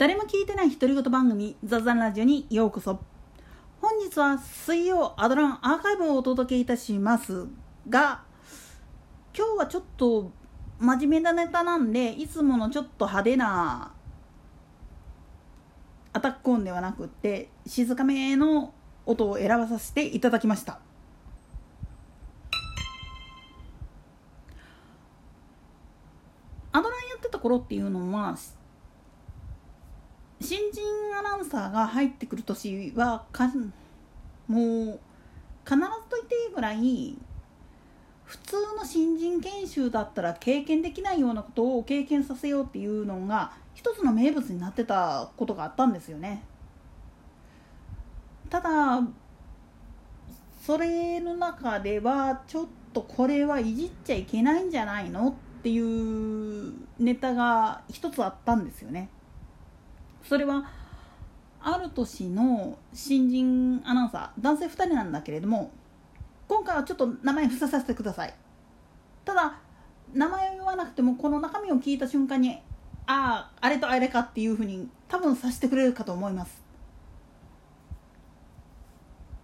誰も聞いてない独り言番組「ザザンラジオ」にようこそ。本日は水曜アドランアーカイブをお届けいたしますが今日はちょっと真面目なネタなんでいつものちょっと派手なアタック音ではなくって静かめの音を選ばさせていただきました。アドランやってた頃っていうのは新人アナウンサーが入ってくる年はかもう必ずと言っていいぐらい普通の新人研修だったら経験できないようなことを経験させようっていうのが一つの名物になってたことがあったんですよね。ただそれの中ではちょっとこれはいじっちゃいけないんじゃないのっていうネタが一つあったんですよね。それはある年の新人アナウンサー男性2人なんだけれども今回はちょっと名前伏せさせてください。ただ名前を言わなくてもこの中身を聞いた瞬間にあああれとあれかっていうふうに多分させてくれるかと思います。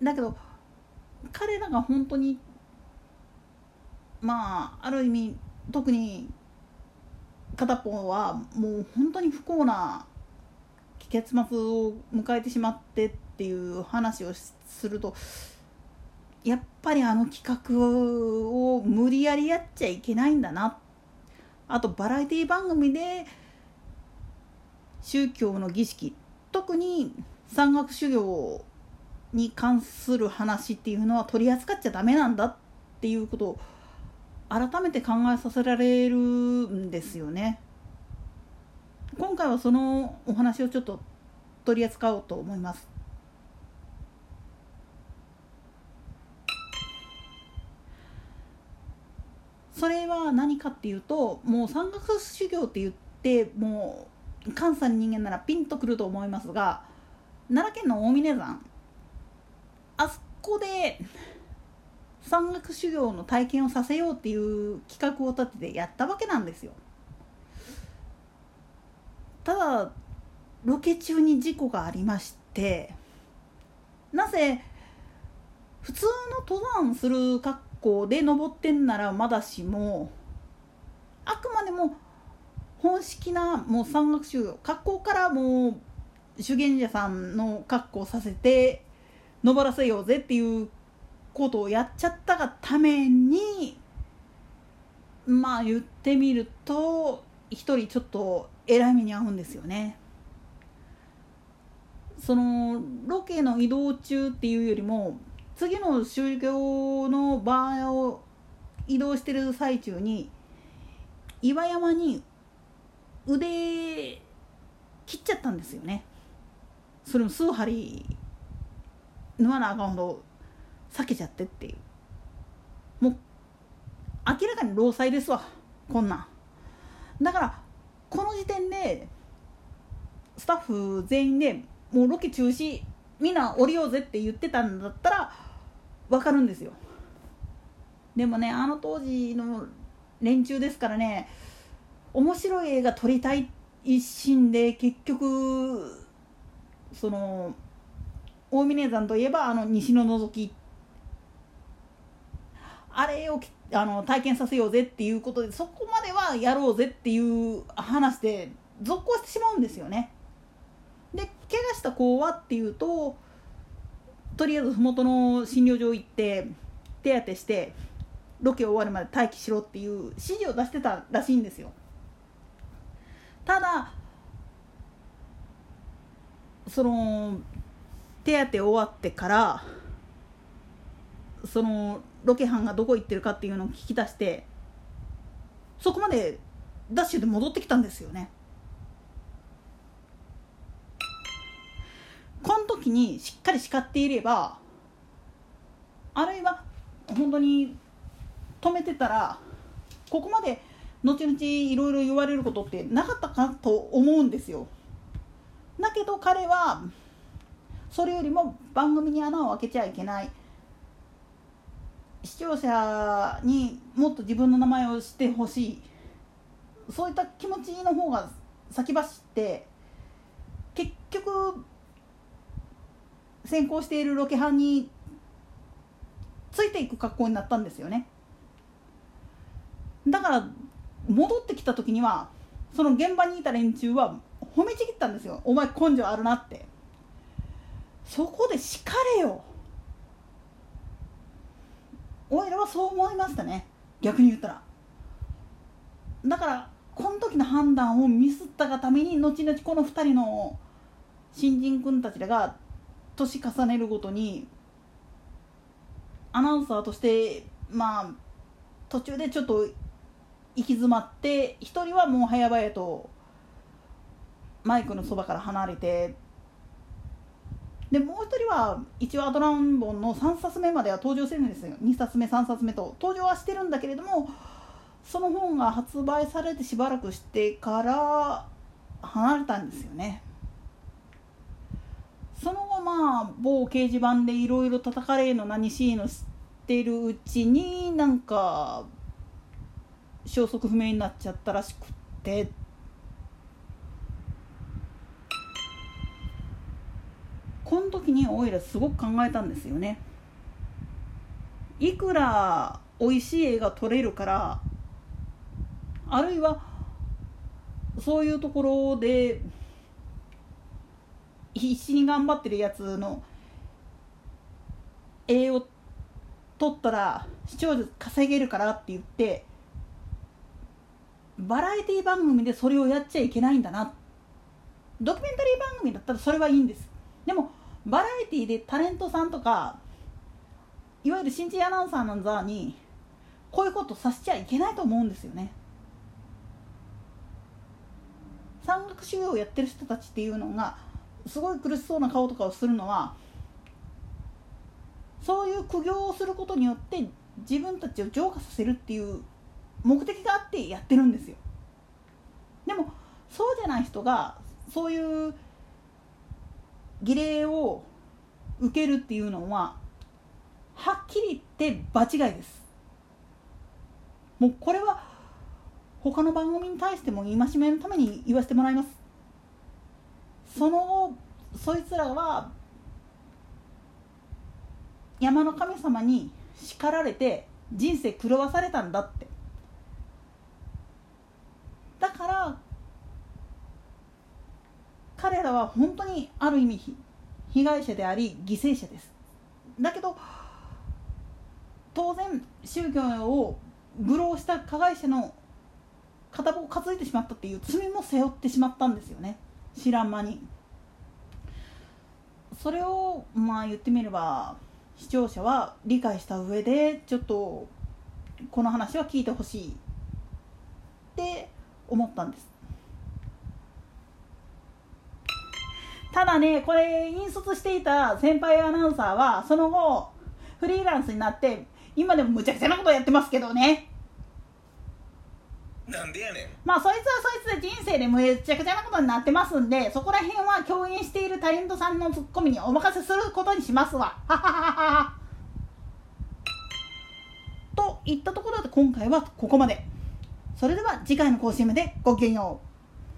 だけど彼らが本当にまあある意味特に片方はもう本当に不幸な結末を迎えてしまってっていう話をするとやっぱりあの企画を無理やりやっちゃいけないんだなあとバラエティ番組で宗教の儀式特に山岳修行に関する話っていうのは取り扱っちゃダメなんだっていうことを改めて考えさせられるんですよね。今回はそのお話をちょっと取り扱おうと思います。それは何かっていうともう山岳修行って言ってもう関西の人間ならピンとくると思いますが奈良県の大峰山あそこで山岳修行の体験をさせようっていう企画を立ててやったわけなんですよ。ただロケ中に事故がありましてなぜ普通の登山する格好で登ってんならまだしもあくまでも本式なもう山岳修行格好からもう修験者さんの格好させて登らせようぜっていうことをやっちゃったがためにまあ言ってみると一人ちょっと偉い目に遭うんですよね。そのロケの移動中っていうよりも次の修行の場合を移動してる最中に岩山に腕切っちゃったんですよね。それも数針縫わなあかんほど避けちゃってっていう。もう明らかに労災ですわこんなん。だからこの時点でスタッフ全員でもうロケ中止みんな降りようぜって言ってたんだったら分かるんですよ。でもねあの当時の連中ですからね面白い映画撮りたい一心で結局その大峰山といえばあの西の覗き。あれをあの体験させようぜっていうことでそこまではやろうぜっていう話で続行してしまうんですよね。で怪我した子はっていうととりあえず麓の診療所行って手当てしてロケ終わるまで待機しろっていう指示を出してたらしいんですよ。ただその手当て終わってからそのロケ班がどこ行ってるかっていうのを聞き出してそこまでダッシュで戻ってきたんですよね。この時にしっかり叱っていればあるいは本当に止めてたらここまで後々いろいろ言われることってなかったかと思うんですよ。だけど彼はそれよりも番組に穴を開けちゃいけない視聴者にもっと自分の名前を知ってほしい。そういった気持ちの方が先走って結局先行しているロケハンについていく格好になったんですよね。だから戻ってきた時にはその現場にいた連中は褒めちぎったんですよ。お前根性あるなって。そこで叱れよ。おいらはそう思いましたね。逆に言ったら。だからこの時の判断をミスったがために後々この2人の新人君たちらが年重ねるごとにアナウンサーとしてまあ途中でちょっと行き詰まって1人はもう早々とマイクのそばから離れてでもう一人は一応アドランボンの3冊目までは登場してるんですよ。2冊目3冊目と。登場はしてるんだけれどもその本が発売されてしばらくしてから離れたんですよね。その後まあ某掲示板でいろいろ叩かれの何しいの知ってるうちになんか消息不明になっちゃったらしくって。この時にオイラすごく考えたんですよね。いくら美味しい絵が撮れるからあるいはそういうところで必死に頑張ってるやつの絵を撮ったら視聴率稼げるからって言ってバラエティ番組でそれをやっちゃいけないんだな。ドキュメンタリー番組だったらそれはいいんですでもバラエティーでタレントさんとかいわゆる新人アナウンサーの座にこういうことさせちゃいけないと思うんですよね。山岳修行をやってる人たちっていうのがすごい苦しそうな顔とかをするのはそういう苦行をすることによって自分たちを浄化させるっていう目的があってやってるんですよ。でもそうじゃない人がそういう儀礼を受けるっていうのははっきり言って場違いです。もうこれは他の番組に対しても戒めのために言わせてもらいます。その後そいつらは山の神様に叱られて人生狂わされたんだって。だから彼らは本当にある意味被害者であり犠牲者です。だけど当然宗教を愚弄した加害者の片棒を担いでしまったっていう罪も背負ってしまったんですよね。知らん間に。それをまあ言ってみれば視聴者は理解した上でちょっとこの話は聞いてほしいって思ったんです。ただねこれ引率していた先輩アナウンサーはその後フリーランスになって今でもむちゃくちゃなことやってますけどね。なんでやねん。まあそいつはそいつで人生でむちゃくちゃなことになってますんでそこら辺は共演しているタレントさんのツッコミにお任せすることにしますわ。はははははといったところで今回はここまで。それでは次回の更新までごきげんよう